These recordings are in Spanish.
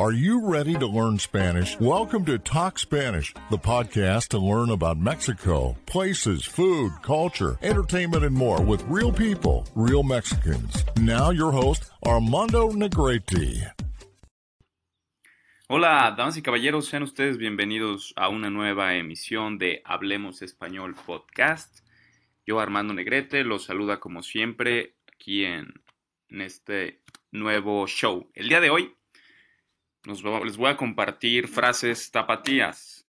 Are you ready to learn Spanish? Welcome to Talk Spanish, the podcast to learn about Mexico, places, food, culture, entertainment, and more with real people, real Mexicans. Now, your host, Armando Negrete. Hola, damas y caballeros, sean ustedes bienvenidos a una nueva emisión de Hablemos Español Podcast. Yo, Armando Negrete, los saluda como siempre aquí en, en este nuevo show. El día de hoy les voy a compartir frases tapatías.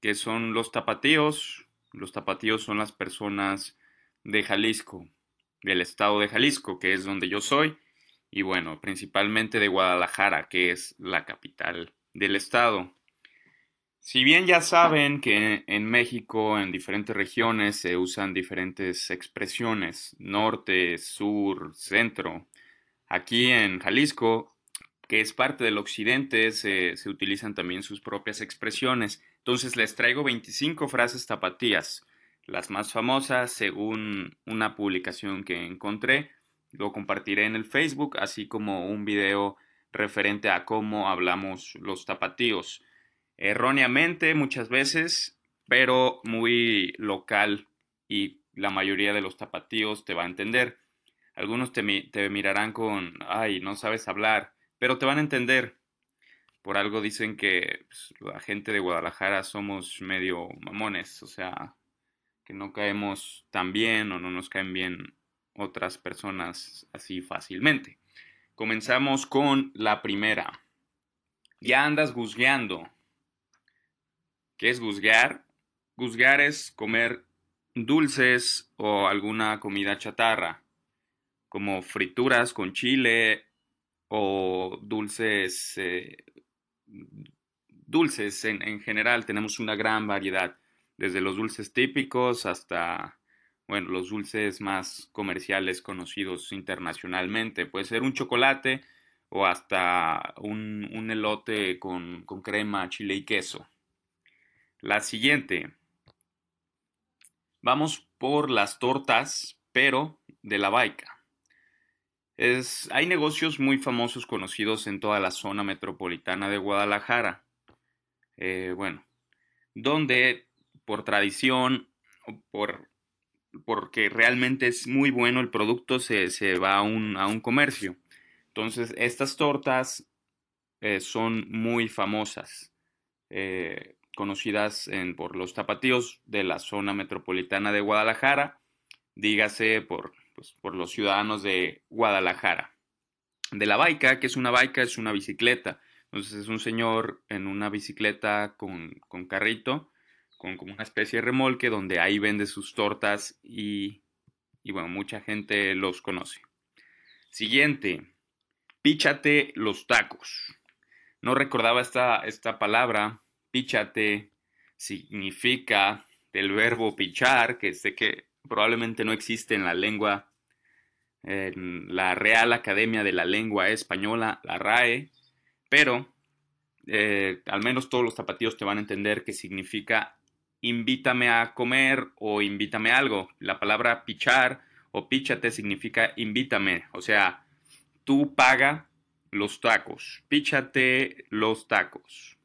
que son los tapatíos? Los tapatíos son las personas de Jalisco, del estado de Jalisco, que es donde yo soy, y bueno, principalmente de Guadalajara, que es la capital del estado. Si bien ya saben que en México, en diferentes regiones, se usan diferentes expresiones, norte, sur, centro, aquí en Jalisco que es parte del occidente, se, utilizan también sus propias expresiones. Entonces les traigo 25 frases tapatías, las más famosas según una publicación que encontré. Lo compartiré en el Facebook, así como un video referente a cómo hablamos los tapatíos. Erróneamente muchas veces, pero muy local y la mayoría de los tapatíos te va a entender. Algunos te, te mirarán con, ay, no sabes hablar pero te van a entender. Por algo dicen que pues, la gente de Guadalajara somos medio mamones, o sea, que no caemos tan bien o no nos caen bien otras personas así fácilmente. Comenzamos con la primera. Ya andas guzgueando. ¿Qué es guzguear? Guzguear es comer dulces o alguna comida chatarra, como frituras con chile o dulces, eh, dulces en, en, general. Tenemos una gran variedad, desde los dulces típicos hasta, bueno, los dulces más comerciales conocidos internacionalmente. Puede ser un chocolate o hasta un, un elote con, con crema, chile y queso. La siguiente. Vamos por las tortas, pero de la baica hay negocios muy famosos conocidos en toda la zona metropolitana de Guadalajara. Eh, bueno, donde por tradición, por, porque realmente es muy bueno el producto, se, va a un, comercio. Entonces, estas tortas eh, son muy famosas, eh, conocidas por los tapatíos de la zona metropolitana de Guadalajara, dígase por pues, por los ciudadanos de Guadalajara. De la baica, que es una baica, es una bicicleta. Entonces es un señor en una bicicleta con, carrito, con como una especie de remolque donde ahí vende sus tortas y, y bueno, mucha gente los conoce. Siguiente, píchate los tacos. No recordaba esta, esta palabra, píchate significa del verbo pichar, que sé que probablemente no existe en la lengua, en la Real Academia de la Lengua Española, la RAE, pero eh, al menos todos los zapatillos te van a entender que significa invítame a comer o invítame a algo. La palabra pichar o píchate significa invítame, o sea, tú paga los tacos, píchate los tacos.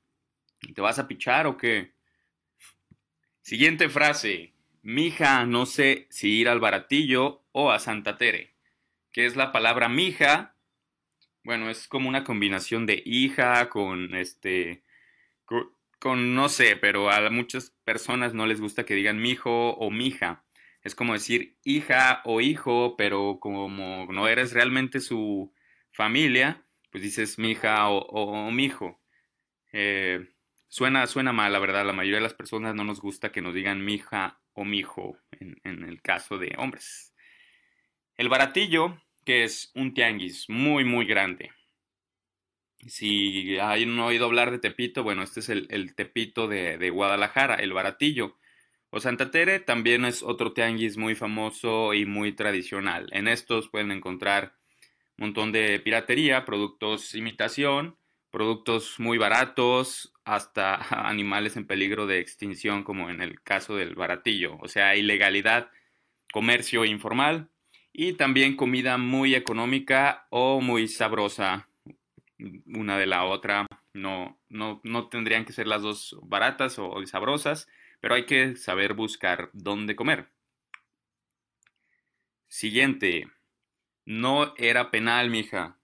¿Te vas a pichar o qué? Siguiente frase. Mija, no sé si ir al baratillo o a Santa Tere. ¿Qué es la palabra mija? Bueno, es como una combinación de hija con este. Con, no sé, pero a muchas personas no les gusta que digan mijo o mija. Es como decir hija o hijo, pero como no eres realmente su familia, pues dices mija o, o mijo. Eh, suena, suena mal, la verdad. La mayoría de las personas no nos gusta que nos digan mija o mijo en, el caso de hombres. El baratillo, que es un tianguis muy, muy grande. Si no oído hablar de Tepito, bueno, este es el, Tepito de, de, Guadalajara, el baratillo. O Santa Tere también es otro tianguis muy famoso y muy tradicional. En estos pueden encontrar un montón de piratería, productos imitación, productos muy baratos, hasta animales en peligro de extinción, como en el caso del baratillo, o sea, ilegalidad, comercio informal y también comida muy económica o muy sabrosa, una de la otra. No, no, no tendrían que ser las dos baratas o sabrosas, pero hay que saber buscar dónde comer. Siguiente. No era penal, mija.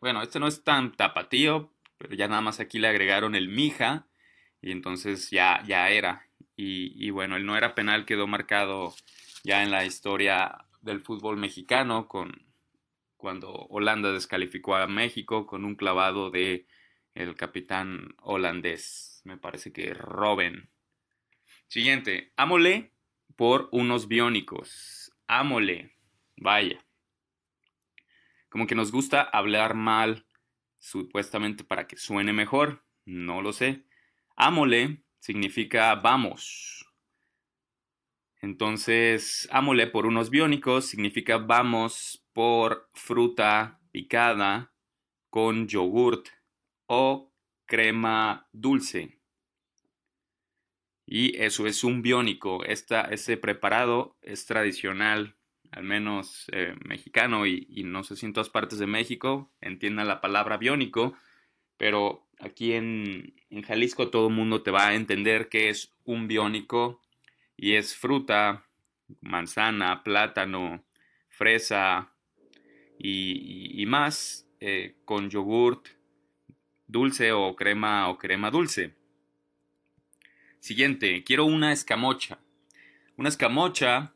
Bueno, este no es tan tapatío, pero ya nada más aquí le agregaron el mija y entonces ya, ya era. Y, bueno, el no era penal quedó marcado ya en la historia del fútbol mexicano con cuando Holanda descalificó a México con un clavado de el capitán holandés, me parece que Robben. Siguiente, ámole por unos biónicos. Ámole, vaya. Como que nos gusta hablar mal, supuestamente para que suene mejor, no lo sé. Ámole significa vamos. Entonces, ámole por unos biónicos significa vamos por fruta picada con yogurt o crema dulce. Y eso es un biónico. ese preparado es tradicional, al menos eh, mexicano, y, no sé si en todas partes de México entiendan la palabra biónico, pero aquí en, en Jalisco todo el mundo te va a entender que es un biónico y es fruta, manzana, plátano, fresa y, más eh, con yogurt dulce o crema o crema dulce. Siguiente, quiero una escamocha. Una escamocha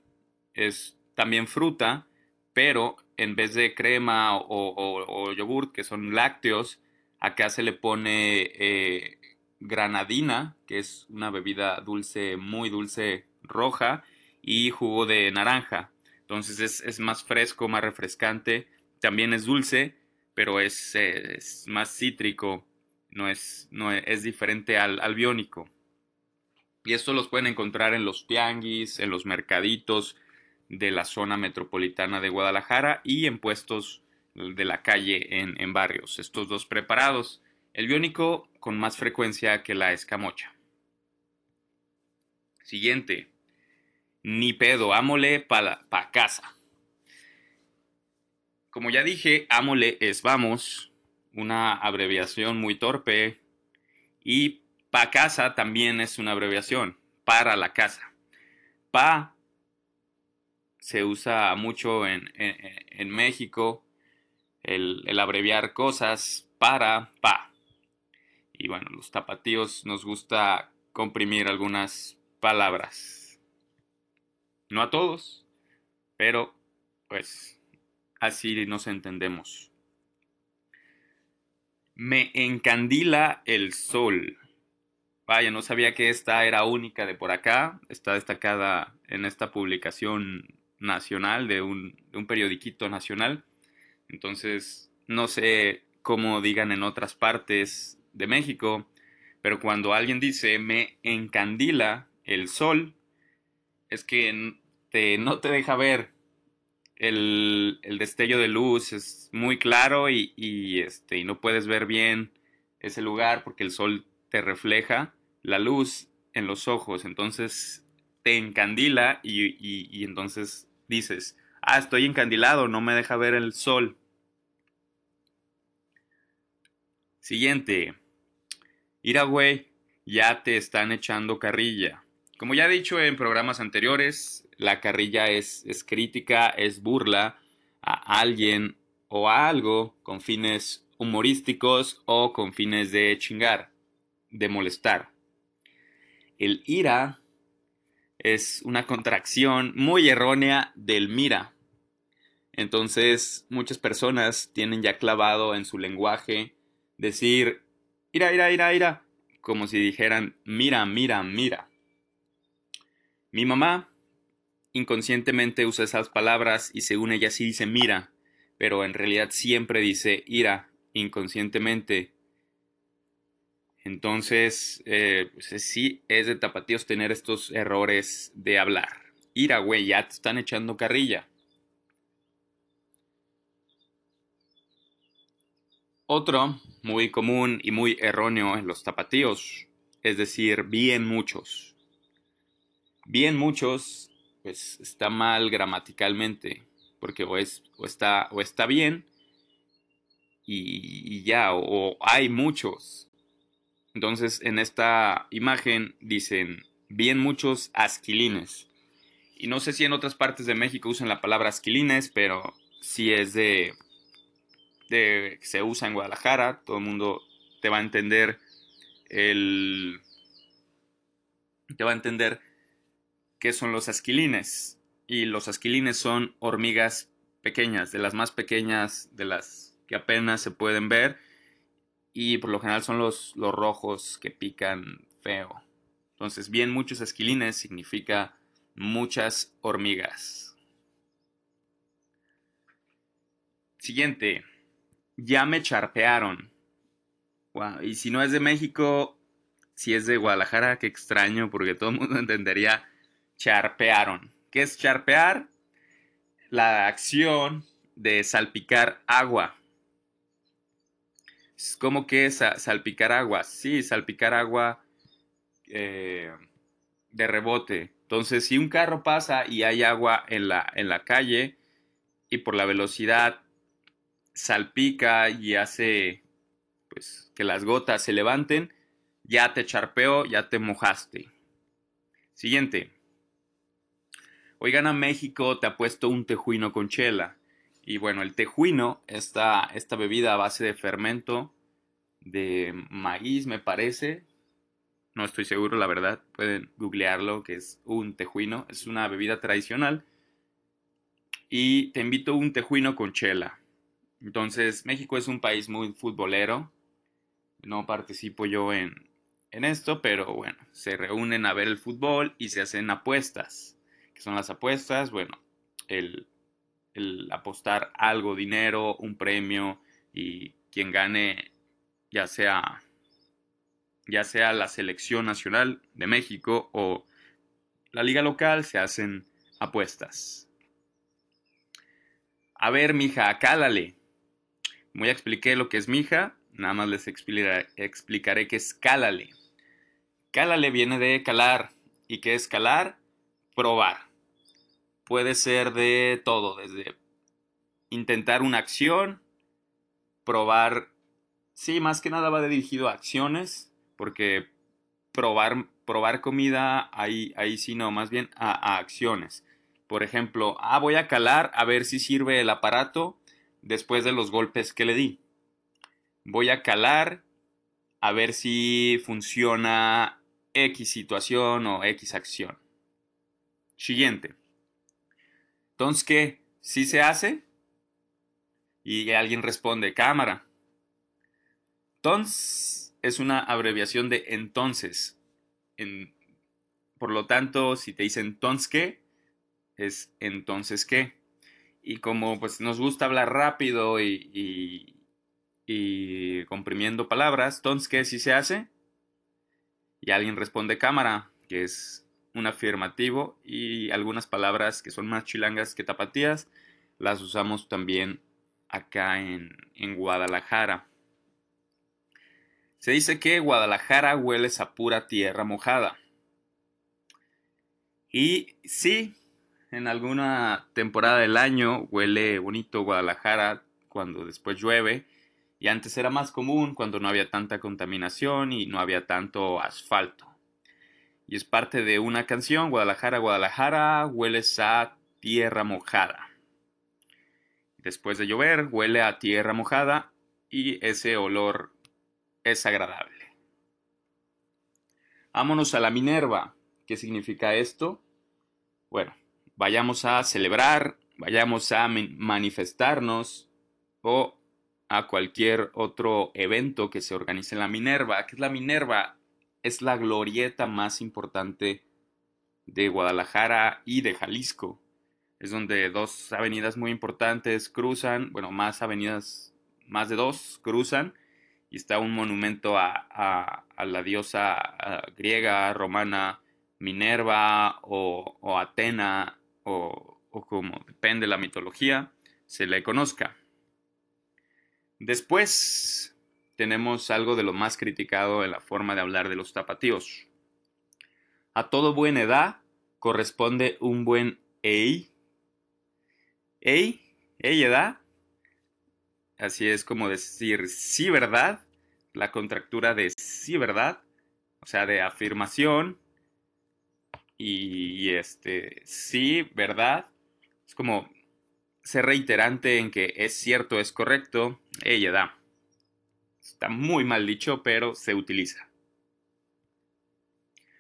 es también fruta, pero en vez de crema o, yogurt, que son lácteos, acá se le pone eh, granadina, que es una bebida dulce, muy dulce, roja, y jugo de naranja. Entonces es, más fresco, más refrescante. También es dulce, pero es, más cítrico. No es, no es, diferente al, al biónico. Y esto los pueden encontrar en los tianguis, en los mercaditos de la zona metropolitana de Guadalajara y en puestos de la calle en, en barrios. Estos dos preparados. El biónico con más frecuencia que la escamocha. Siguiente. Ni pedo, ámole para pa casa. Como ya dije, ámole es vamos, una abreviación muy torpe. Y Pa casa también es una abreviación, para la casa. Pa se usa mucho en, México, el, el, abreviar cosas para pa. Y bueno, los tapatíos nos gusta comprimir algunas palabras. No a todos, pero pues así nos entendemos. Me encandila el sol. Vaya, no sabía que esta era única de por acá. Está destacada en esta publicación nacional de un, de periodiquito nacional. Entonces, no sé cómo digan en otras partes de México, pero cuando alguien dice me encandila el sol, es que te, no te deja ver. El, destello de luz es muy claro y, y, este, y no puedes ver bien ese lugar porque el sol te refleja la luz en los ojos, entonces te encandila y, entonces dices, ah, estoy encandilado, no me deja ver el sol. Siguiente. Ira, güey, ya te están echando carrilla. Como ya he dicho en programas anteriores, la carrilla es, es crítica, es burla a alguien o a algo con fines humorísticos o con fines de chingar, de molestar. El ira es una contracción muy errónea del mira. Entonces, muchas personas tienen ya clavado en su lenguaje decir ira, ira, ira, ira, como si dijeran mira, mira, mira. Mi mamá inconscientemente usa esas palabras y según ella sí dice mira, pero en realidad siempre dice ira inconscientemente entonces, eh, pues sí, es de tapatíos tener estos errores de hablar. Ira, güey, ya te están echando carrilla. Otro muy común y muy erróneo en los tapatíos, es decir, bien muchos. Bien muchos, pues está mal gramaticalmente, porque o, es, o, está, o está bien y, ya, o, hay muchos. Entonces en esta imagen dicen, bien muchos asquilines. Y no sé si en otras partes de México usan la palabra asquilines, pero si es de, de se usa en Guadalajara, todo el mundo te va a entender el te va a entender qué son los asquilines. Y los asquilines son hormigas pequeñas, de las más pequeñas, de las que apenas se pueden ver. Y por lo general son los, los rojos que pican feo. Entonces, bien, muchos asquilines significa muchas hormigas. Siguiente. Ya me charpearon. Y si no es de México, si es de Guadalajara, qué extraño, porque todo el mundo entendería charpearon. ¿Qué es charpear? La acción de salpicar agua. Como que salpicar agua. Sí, salpicar agua eh, de rebote. Entonces, si un carro pasa y hay agua en la, en la calle y por la velocidad salpica y hace pues, que las gotas se levanten, ya te charpeó, ya te mojaste. Siguiente. Oigan a México, te ha puesto un tejuino con chela. Y bueno, el tejuino, esta, esta bebida a base de fermento de maíz, me parece. No estoy seguro, la verdad. Pueden googlearlo, que es un tejuino. Es una bebida tradicional. Y te invito a un tejuino con chela. Entonces, México es un país muy futbolero. No participo yo en, en esto, pero bueno, se reúnen a ver el fútbol y se hacen apuestas. ¿Qué son las apuestas? Bueno, el, apostar algo, dinero, un premio y quien gane, ya sea, ya sea la selección nacional de México o la liga local, se hacen apuestas. A ver, mija, cálale. Muy expliqué lo que es mija, nada más les explicaré, explicaré es cálale. Cálale viene de calar. ¿Y qué es calar? Probar. Puede ser de todo, desde intentar una acción, probar, sí, más que nada va dirigido a acciones, porque probar, probar comida, ahí, ahí sí no, más bien a, acciones. Por ejemplo, ah, voy a calar a ver si sirve el aparato después de los golpes que le di. Voy a calar a ver si funciona X situación o X acción. Siguiente. Entonces, ¿qué? ¿Sí se hace? Y alguien responde, cámara. Entonces es una abreviación de entonces. por lo tanto, si te dicen entonces qué, es entonces qué. Y como pues nos gusta hablar rápido y, comprimiendo palabras, entonces qué si se hace, y alguien responde cámara, que es un afirmativo, y algunas palabras que son más chilangas que tapatías, las usamos también acá en, en Guadalajara. Se dice que Guadalajara huele a pura tierra mojada. Y sí, en alguna temporada del año huele bonito Guadalajara cuando después llueve y antes era más común cuando no había tanta contaminación y no había tanto asfalto. Y es parte de una canción, Guadalajara, Guadalajara, hueles a tierra mojada. Después de llover, huele a tierra mojada y ese olor es agradable. Vámonos a la Minerva. ¿Qué significa esto? Bueno, vayamos a celebrar, vayamos a manifestarnos o a cualquier otro evento que se organice en la Minerva. ¿Qué es la Minerva? Es la glorieta más importante de Guadalajara y de Jalisco. Es donde dos avenidas muy importantes cruzan, bueno, más avenidas, más de dos cruzan, y está un monumento a, la diosa griega, romana, Minerva o, Atena, o, como depende de la mitología, se le conozca. Después tenemos algo de lo más criticado en la forma de hablar de los tapatíos. A todo buena edad corresponde un buen ey. Ey, ey edad. Así es como decir sí, verdad, la contractura de sí, verdad, o sea, de afirmación. Y, este, sí, verdad, es como ser reiterante en que es cierto, es correcto, ella da. Está muy mal dicho, pero se utiliza.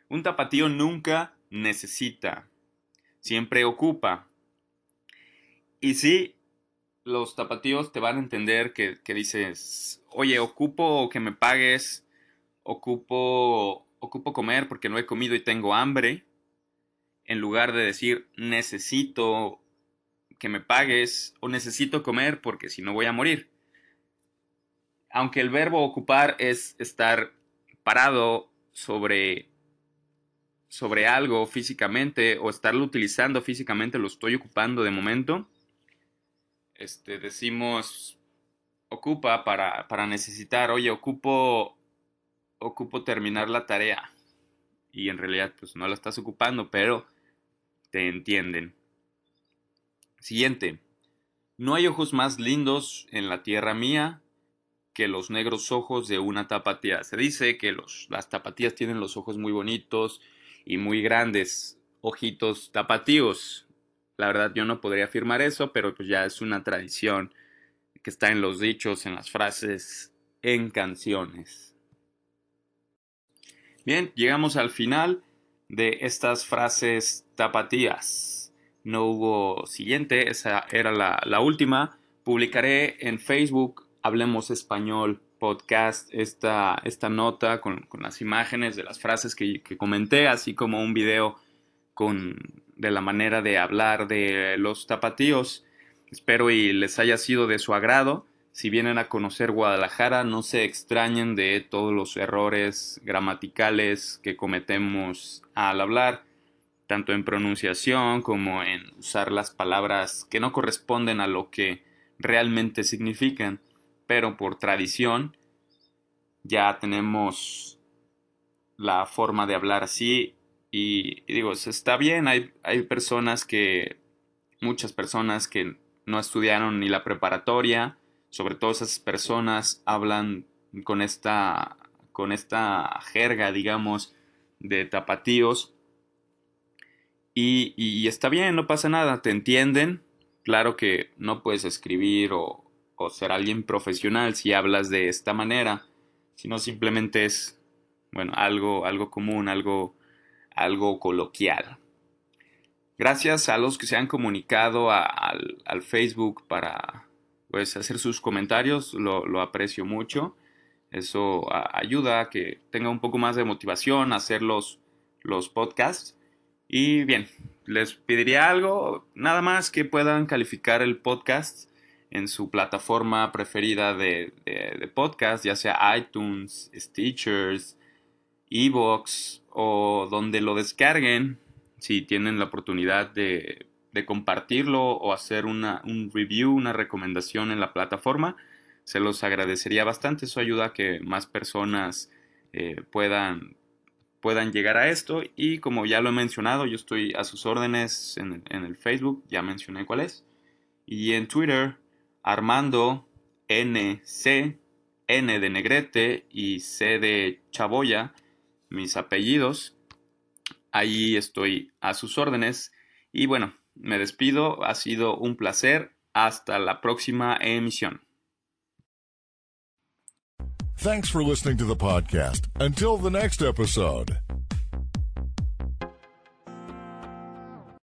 Un tapatío nunca necesita, siempre ocupa. Y sí, los tapatíos te van a entender que, dices, oye, ocupo que me pagues, ocupo, ocupo comer porque no he comido y tengo hambre, en lugar de decir, necesito que me pagues o necesito comer porque si no voy a morir. Aunque el verbo ocupar es estar parado sobre sobre algo físicamente o estarlo utilizando físicamente, lo estoy ocupando de momento. Este, decimos ocupa para, para necesitar, oye, ocupo, ocupo terminar la tarea. Y en realidad, pues no la estás ocupando, pero te entienden. Siguiente. No hay ojos más lindos en la tierra mía que los negros ojos de una tapatía. Se dice que los, las tapatías tienen los ojos muy bonitos, y muy grandes ojitos tapatíos. La verdad yo no podría afirmar eso, pero pues ya es una tradición que está en los dichos, en las frases, en canciones. Bien, llegamos al final de estas frases tapatías. No hubo siguiente, esa era la, última. Publicaré en Facebook Hablemos Español podcast esta, esta nota con, las imágenes de las frases que, comenté, así como un video con, de la manera de hablar de los tapatíos. Espero y les haya sido de su agrado. Si vienen a conocer Guadalajara, no se extrañen de todos los errores gramaticales que cometemos al hablar, tanto en pronunciación como en usar las palabras que no corresponden a lo que realmente significan pero por tradición ya tenemos la forma de hablar así y, digo, está bien, hay, hay personas que, muchas personas que no estudiaron ni la preparatoria, sobre todo esas personas hablan con esta, con esta jerga, digamos, de tapatíos. Y, y, está bien, no pasa nada, te entienden. Claro que no puedes escribir o, o ser alguien profesional si hablas de esta manera, sino simplemente es, bueno, algo, algo común, algo, algo coloquial. Gracias a los que se han comunicado al, Facebook para pues, hacer sus comentarios, lo, aprecio mucho. Eso ayuda a que tenga un poco más de motivación a hacer los, los podcasts. Y bien, les pediría algo, nada más que puedan calificar el podcast en su plataforma preferida de, podcast, ya sea iTunes, Stitchers, Evox o donde lo descarguen, si tienen la oportunidad de, compartirlo o hacer una, un review, una recomendación en la plataforma, se los agradecería bastante. Eso ayuda a que más personas eh, puedan, puedan llegar a esto. Y como ya lo he mencionado, yo estoy a sus órdenes en, en el Facebook, ya mencioné cuál es. Y en Twitter Armando NC, N de Negrete y C de Chaboya, mis apellidos. Ahí estoy a sus órdenes. Y bueno, me despido. Ha sido un placer. Hasta la próxima emisión. Thanks for listening to the podcast. Until the next episode.